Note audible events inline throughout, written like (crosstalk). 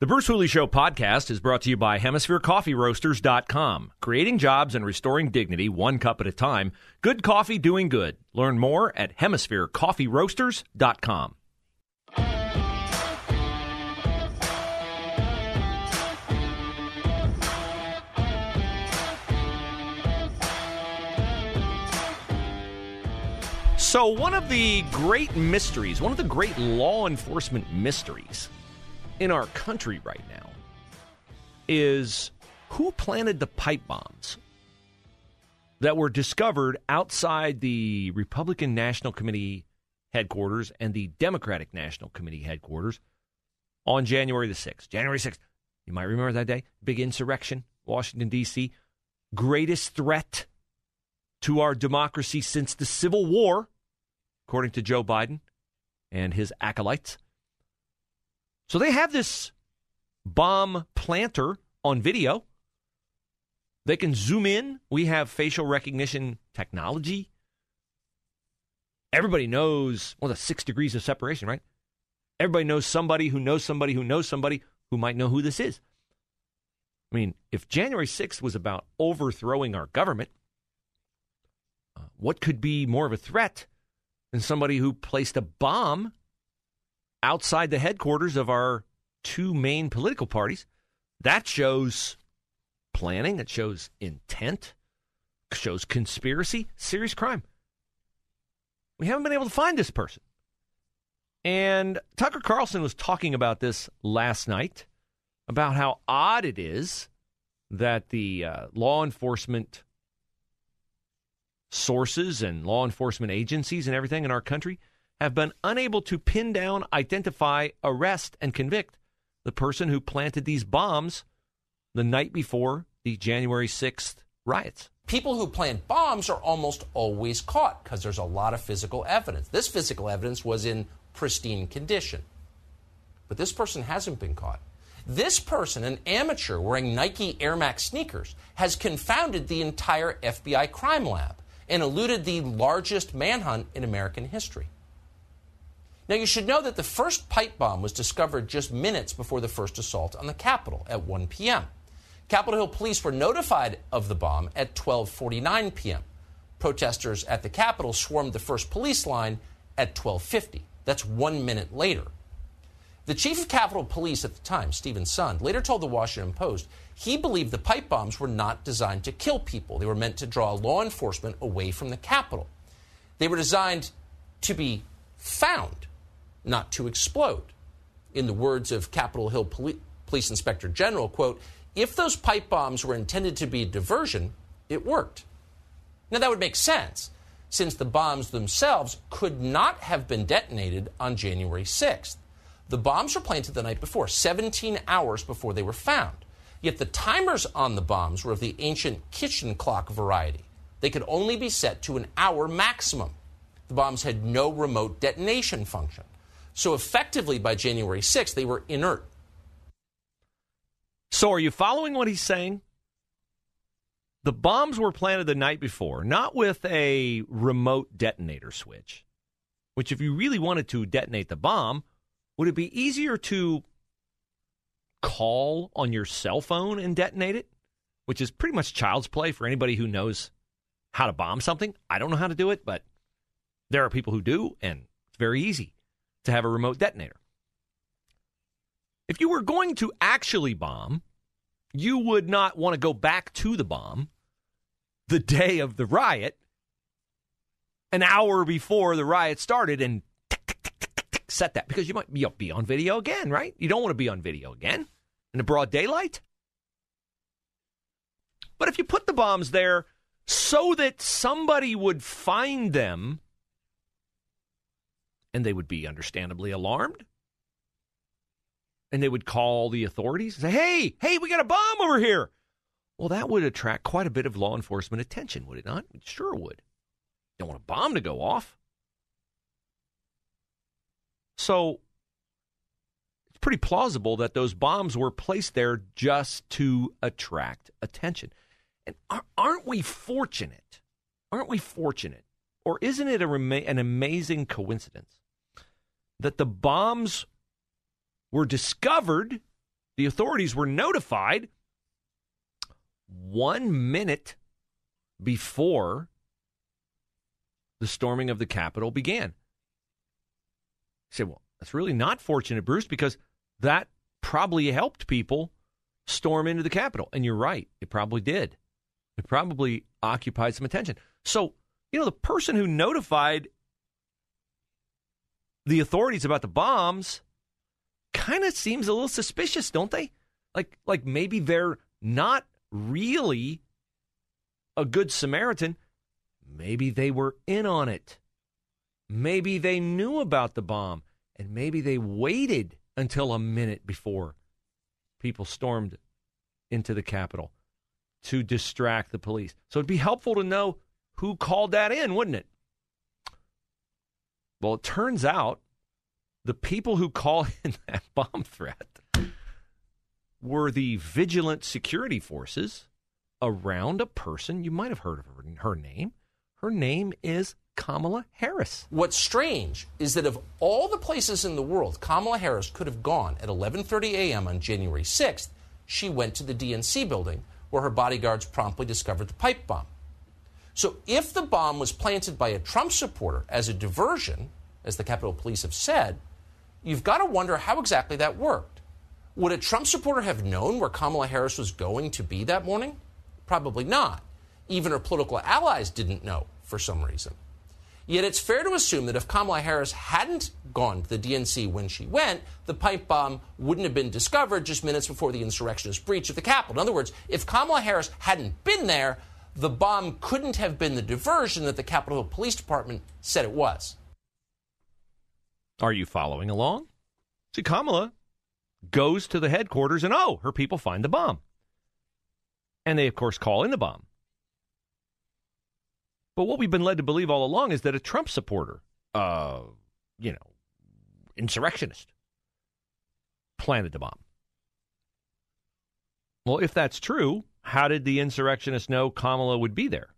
The Bruce Hooley Show podcast is brought to you by HemisphereCoffeeRoasters.com. Creating jobs and restoring dignity one cup at a time. Good coffee doing good. Learn more at HemisphereCoffeeRoasters.com. So, one of the great mysteries, one of the great law enforcement mysteries in our country right now is who planted the pipe bombs that were discovered outside the Republican National Committee headquarters and the Democratic National Committee headquarters on January the 6th. January 6th. You might remember that day. Big insurrection, Washington, D.C. Greatest threat to our democracy since the Civil War, according to Joe Biden and his acolytes. So they have this bomb planter on video. They can zoom in. We have facial recognition technology. Everybody knows, well, the six degrees of separation, right? Everybody knows somebody who knows somebody who knows somebody who might know who this is. I mean, if January 6th was about overthrowing our government, uh, what could be more of a threat than somebody who placed a bomb outside the headquarters of our two main political parties? That shows planning, it shows intent, shows conspiracy, serious crime. We haven't been able to find this person. And Tucker Carlson was talking about this last night about how odd it is that the uh, law enforcement sources and law enforcement agencies and everything in our country have been unable to pin down, identify, arrest, and convict the person who planted these bombs the night before the January 6th riots. People who plant bombs are almost always caught because there's a lot of physical evidence. This physical evidence was in pristine condition. But this person hasn't been caught. This person, an amateur wearing Nike Air Max sneakers, has confounded the entire FBI crime lab and eluded the largest manhunt in American history. Now, you should know that the first pipe bomb was discovered just minutes before the first assault on the Capitol at 1 p.m. Capitol Hill police were notified of the bomb at 12:49 p.m. Protesters at the Capitol swarmed the first police line at 12:50. That's 1 minute later. The chief of Capitol Police at the time, Steven Sund, later told the Washington Post he believed the pipe bombs were not designed to kill people. They were meant to draw law enforcement away from the Capitol. They were designed to be found, not to explode. In the words of Capitol Hill Poli- Police Inspector General, quote, if those pipe bombs were intended to be a diversion, it worked. Now that would make sense, since the bombs themselves could not have been detonated on January 6th. The bombs were planted the night before, 17 hours before they were found. Yet the timers on the bombs were of the ancient kitchen clock variety. They could only be set to an hour maximum. The bombs had no remote detonation function. So effectively, by January 6th, they were inert. So, are you following what he's saying? The bombs were planted the night before, not with a remote detonator switch, which, if you really wanted to detonate the bomb, would it be easier to call on your cell phone and detonate it? Which is pretty much child's play for anybody who knows how to bomb something. I don't know how to do it, but there are people who do, and it's very easy to have a remote detonator. If you were going to actually bomb, you would not want to go back to the bomb the day of the riot, an hour before the riot started, and set that because you might be on video again, right? You don't want to be on video again in the broad daylight. But if you put the bombs there so that somebody would find them and they would be understandably alarmed, and they would call the authorities and say, hey, hey, we got a bomb over here. Well, that would attract quite a bit of law enforcement attention, would it not? It sure would. You don't want a bomb to go off. So it's pretty plausible that those bombs were placed there just to attract attention. And aren't we fortunate? Aren't we fortunate? Or isn't it a, an amazing coincidence that the bombs were discovered, the authorities were notified one minute before the storming of the Capitol began. I said, well, that's really not fortunate, Bruce, because that probably helped people storm into the Capitol. And you're right, it probably did. It probably occupied some attention. So, you know, the person who notified the authorities about the bombs kind of seems a little suspicious, don't they? Like like maybe they're not really a good Samaritan. Maybe they were in on it. Maybe they knew about the bomb and maybe they waited until a minute before people stormed into the Capitol to distract the police. So it'd be helpful to know who called that in, wouldn't it? Well, it turns out the people who call (laughs) in that bomb threat were the vigilant security forces around a person. You might have heard of her, her name. Her name is Kamala Harris. What's strange is that of all the places in the world Kamala Harris could have gone at 11:30 a.m. on January 6th, she went to the DNC building where her bodyguards promptly discovered the pipe bomb. So if the bomb was planted by a Trump supporter as a diversion, as the Capitol Police have said, you've got to wonder how exactly that worked. Would a Trump supporter have known where Kamala Harris was going to be that morning? Probably not. Even her political allies didn't know for some reason. Yet it's fair to assume that if Kamala Harris hadn't gone to the DNC when she went, the pipe bomb wouldn't have been discovered just minutes before the insurrectionist breach of the Capitol. In other words, if Kamala Harris hadn't been there, the bomb couldn't have been the diversion that the Capitol Police Department said it was. Are you following along? See, Kamala goes to the headquarters and oh, her people find the bomb. And they, of course, call in the bomb. But what we've been led to believe all along is that a Trump supporter, uh, you know, insurrectionist, planted the bomb. Well, if that's true, how did the insurrectionist know Kamala would be there?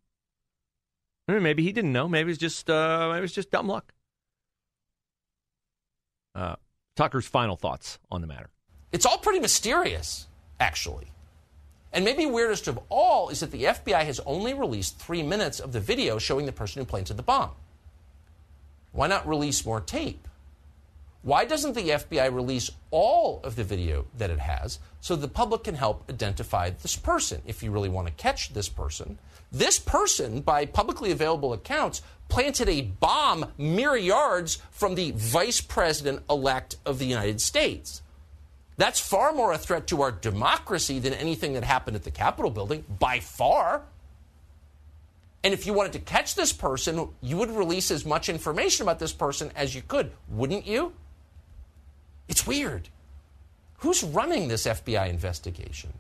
Maybe he didn't know. Maybe it's just uh, maybe it's just dumb luck. Uh, Tucker's final thoughts on the matter. It's all pretty mysterious, actually. And maybe weirdest of all is that the FBI has only released three minutes of the video showing the person who planted the bomb. Why not release more tape? Why doesn't the FBI release all of the video that it has so the public can help identify this person if you really want to catch this person? This person, by publicly available accounts, planted a bomb mere yards from the vice president elect of the United States. That's far more a threat to our democracy than anything that happened at the Capitol building, by far. And if you wanted to catch this person, you would release as much information about this person as you could, wouldn't you? It's weird. Who's running this FBI investigation?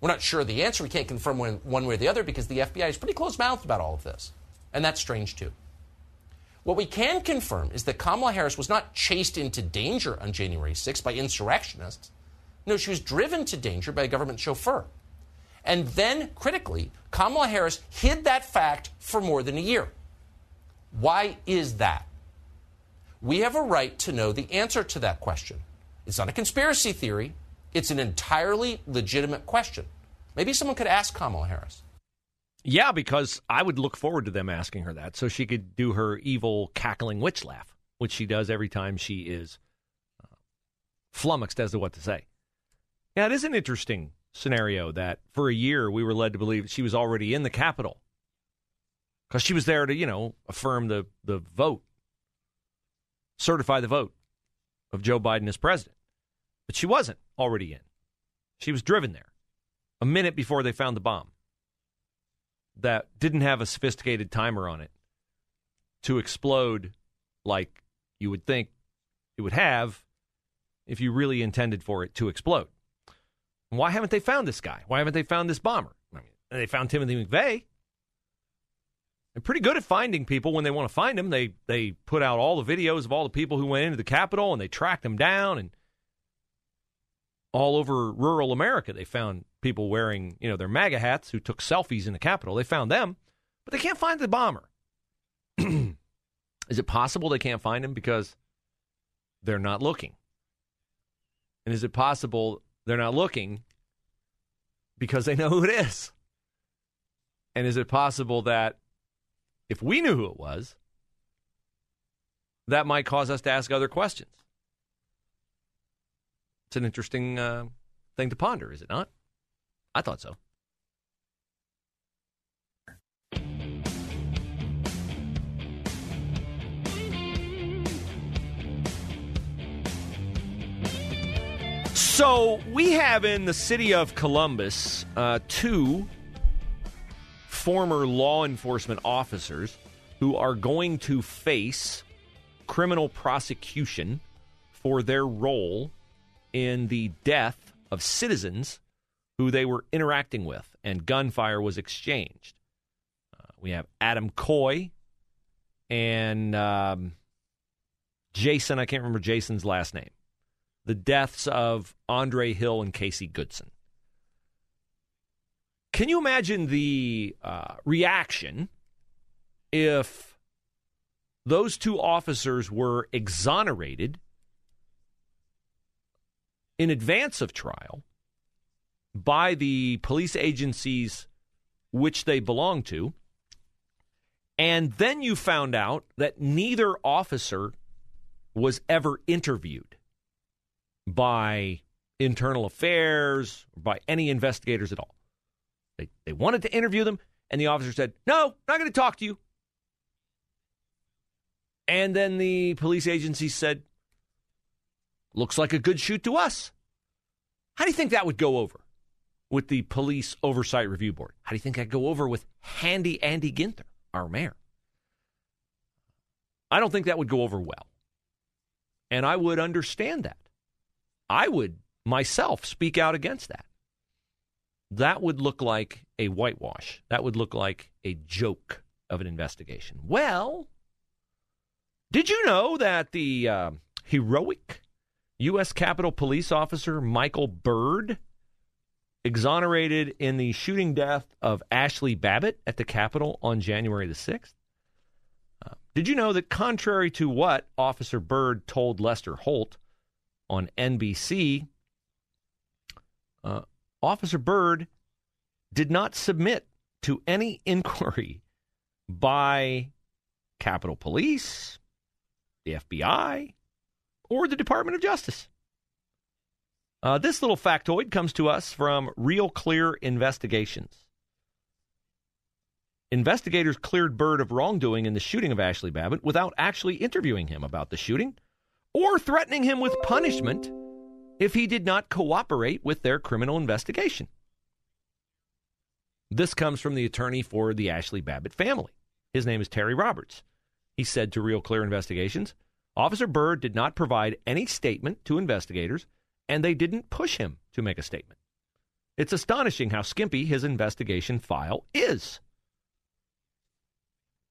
We're not sure the answer. We can't confirm one, one way or the other because the FBI is pretty close mouthed about all of this. And that's strange, too. What we can confirm is that Kamala Harris was not chased into danger on January 6 by insurrectionists. No, she was driven to danger by a government chauffeur. And then, critically, Kamala Harris hid that fact for more than a year. Why is that? We have a right to know the answer to that question. It's not a conspiracy theory, it's an entirely legitimate question. Maybe someone could ask Kamala Harris. Yeah, because I would look forward to them asking her that so she could do her evil cackling witch laugh, which she does every time she is uh, flummoxed as to what to say. Yeah, it is an interesting scenario that for a year we were led to believe she was already in the Capitol because she was there to, you know, affirm the, the vote, certify the vote of Joe Biden as president. But she wasn't already in. She was driven there a minute before they found the bomb that didn't have a sophisticated timer on it to explode like you would think it would have if you really intended for it to explode. Why haven't they found this guy? Why haven't they found this bomber? I mean, they found Timothy McVeigh. Pretty good at finding people when they want to find them. They they put out all the videos of all the people who went into the Capitol and they tracked them down and all over rural America they found people wearing, you know, their MAGA hats who took selfies in the Capitol. They found them, but they can't find the bomber. (clears throat) is it possible they can't find him because they're not looking? And is it possible they're not looking because they know who it is? And is it possible that if we knew who it was, that might cause us to ask other questions? It's an interesting uh, thing to ponder, is it not? I thought so. So we have in the city of Columbus uh, two former law enforcement officers who are going to face criminal prosecution for their role in the death of citizens who they were interacting with, and gunfire was exchanged. Uh, we have Adam Coy and um, Jason, I can't remember Jason's last name the deaths of Andre Hill and Casey Goodson. Can you imagine the uh, reaction if those two officers were exonerated in advance of trial by the police agencies which they belong to, and then you found out that neither officer was ever interviewed? by internal affairs, or by any investigators at all. They, they wanted to interview them, and the officer said, No, not going to talk to you. And then the police agency said, Looks like a good shoot to us. How do you think that would go over with the Police Oversight Review Board? How do you think that'd go over with Handy Andy Ginther, our mayor? I don't think that would go over well. And I would understand that. I would myself speak out against that. That would look like a whitewash. That would look like a joke of an investigation. Well, did you know that the uh, heroic U.S. Capitol Police officer Michael Byrd, exonerated in the shooting death of Ashli Babbitt at the Capitol on January the 6th? Uh, did you know that, contrary to what Officer Byrd told Lester Holt, on NBC, uh, Officer Byrd did not submit to any inquiry by Capitol Police, the FBI, or the Department of Justice. Uh, this little factoid comes to us from Real Clear Investigations. Investigators cleared Byrd of wrongdoing in the shooting of Ashli Babbitt without actually interviewing him about the shooting or threatening him with punishment if he did not cooperate with their criminal investigation. This comes from the attorney for the Ashli Babbitt family. His name is Terry Roberts. He said to Real Clear Investigations Officer Byrd did not provide any statement to investigators, and they didn't push him to make a statement. It's astonishing how skimpy his investigation file is.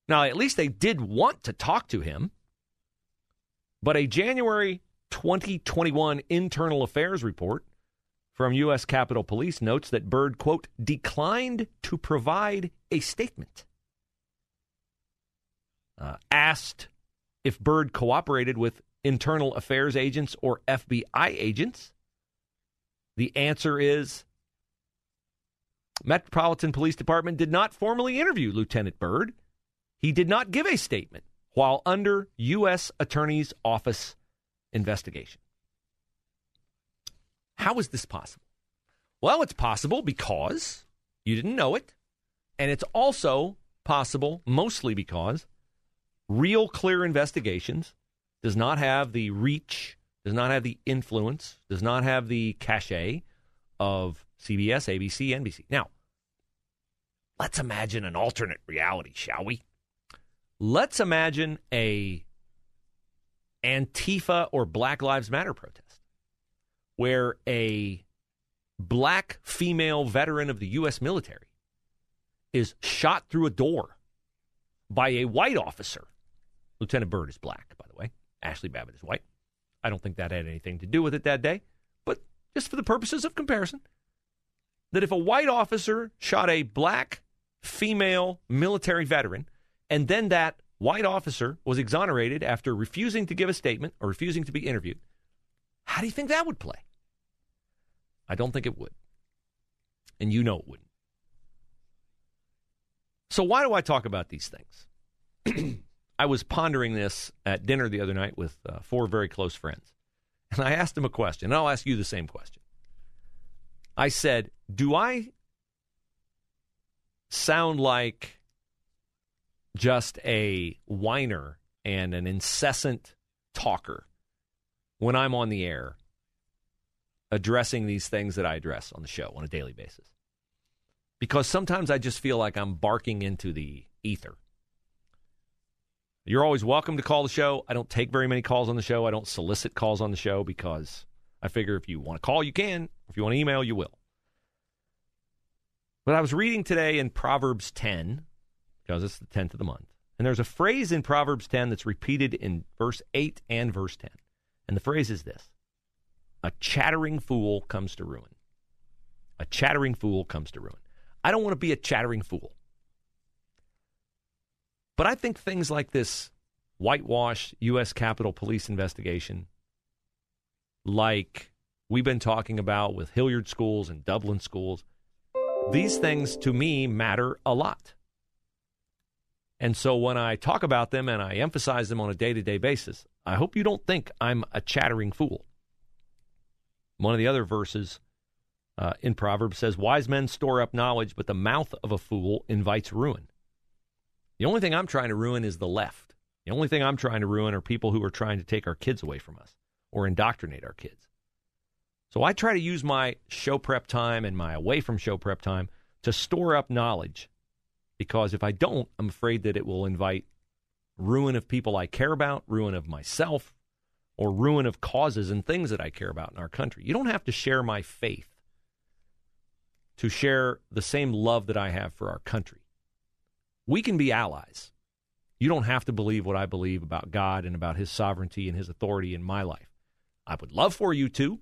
Now, at least they did want to talk to him. But a January 2021 internal affairs report from U.S. Capitol Police notes that Byrd, quote, declined to provide a statement. Uh, asked if Byrd cooperated with internal affairs agents or FBI agents, the answer is Metropolitan Police Department did not formally interview Lieutenant Byrd. He did not give a statement while under U.S. Attorney's Office investigation. How is this possible? Well, it's possible because you didn't know it. And it's also possible mostly because real clear investigations does not have the reach, does not have the influence, does not have the cachet of CBS, ABC, NBC. Now, let's imagine an alternate reality, shall we? Let's imagine a Antifa or Black Lives Matter protest. where a black female veteran of the U.S. military is shot through a door by a white officer. Lieutenant Byrd is black, by the way. Ashli Babbitt is white. I don't think that had anything to do with it that day, but just for the purposes of comparison, that if a white officer shot a black female military veteran and then that white officer was exonerated after refusing to give a statement or refusing to be interviewed, how do you think that would play? I don't think it would. And you know it wouldn't. So, why do I talk about these things? (clears throat) I was pondering this at dinner the other night with uh, four very close friends. And I asked them a question, and I'll ask you the same question. I said, Do I sound like just a whiner and an incessant talker when I'm on the air addressing these things that I address on the show on a daily basis? Because sometimes I just feel like I'm barking into the ether. You're always welcome to call the show. I don't take very many calls on the show. I don't solicit calls on the show because I figure if you want to call, you can. If you want to email, you will. But I was reading today in Proverbs 10, because it's the 10th of the month. And there's a phrase in Proverbs 10 that's repeated in verse 8 and verse 10. And the phrase is this A chattering fool comes to ruin. A chattering fool comes to ruin. I don't want to be a chattering fool. But I think things like this whitewash U.S. Capitol Police investigation, like we've been talking about with Hilliard schools and Dublin schools, these things to me matter a lot. And so when I talk about them and I emphasize them on a day to day basis, I hope you don't think I'm a chattering fool. One of the other verses uh, in Proverbs says, Wise men store up knowledge, but the mouth of a fool invites ruin. The only thing I'm trying to ruin is the left. The only thing I'm trying to ruin are people who are trying to take our kids away from us or indoctrinate our kids. So I try to use my show prep time and my away from show prep time to store up knowledge because if I don't, I'm afraid that it will invite ruin of people I care about, ruin of myself, or ruin of causes and things that I care about in our country. You don't have to share my faith to share the same love that I have for our country we can be allies. You don't have to believe what I believe about God and about his sovereignty and his authority in my life. I would love for you to,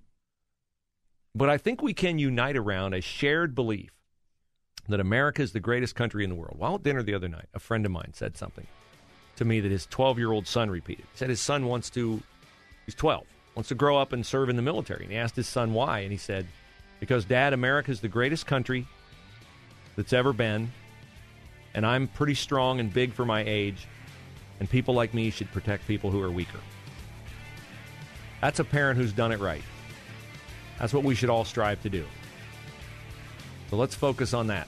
but I think we can unite around a shared belief that America is the greatest country in the world. While at dinner the other night, a friend of mine said something to me that his 12 year old son repeated. He said his son wants to, he's 12, wants to grow up and serve in the military. And he asked his son why. And he said, Because, Dad, America is the greatest country that's ever been and I'm pretty strong and big for my age, and people like me should protect people who are weaker. That's a parent who's done it right. That's what we should all strive to do. So let's focus on that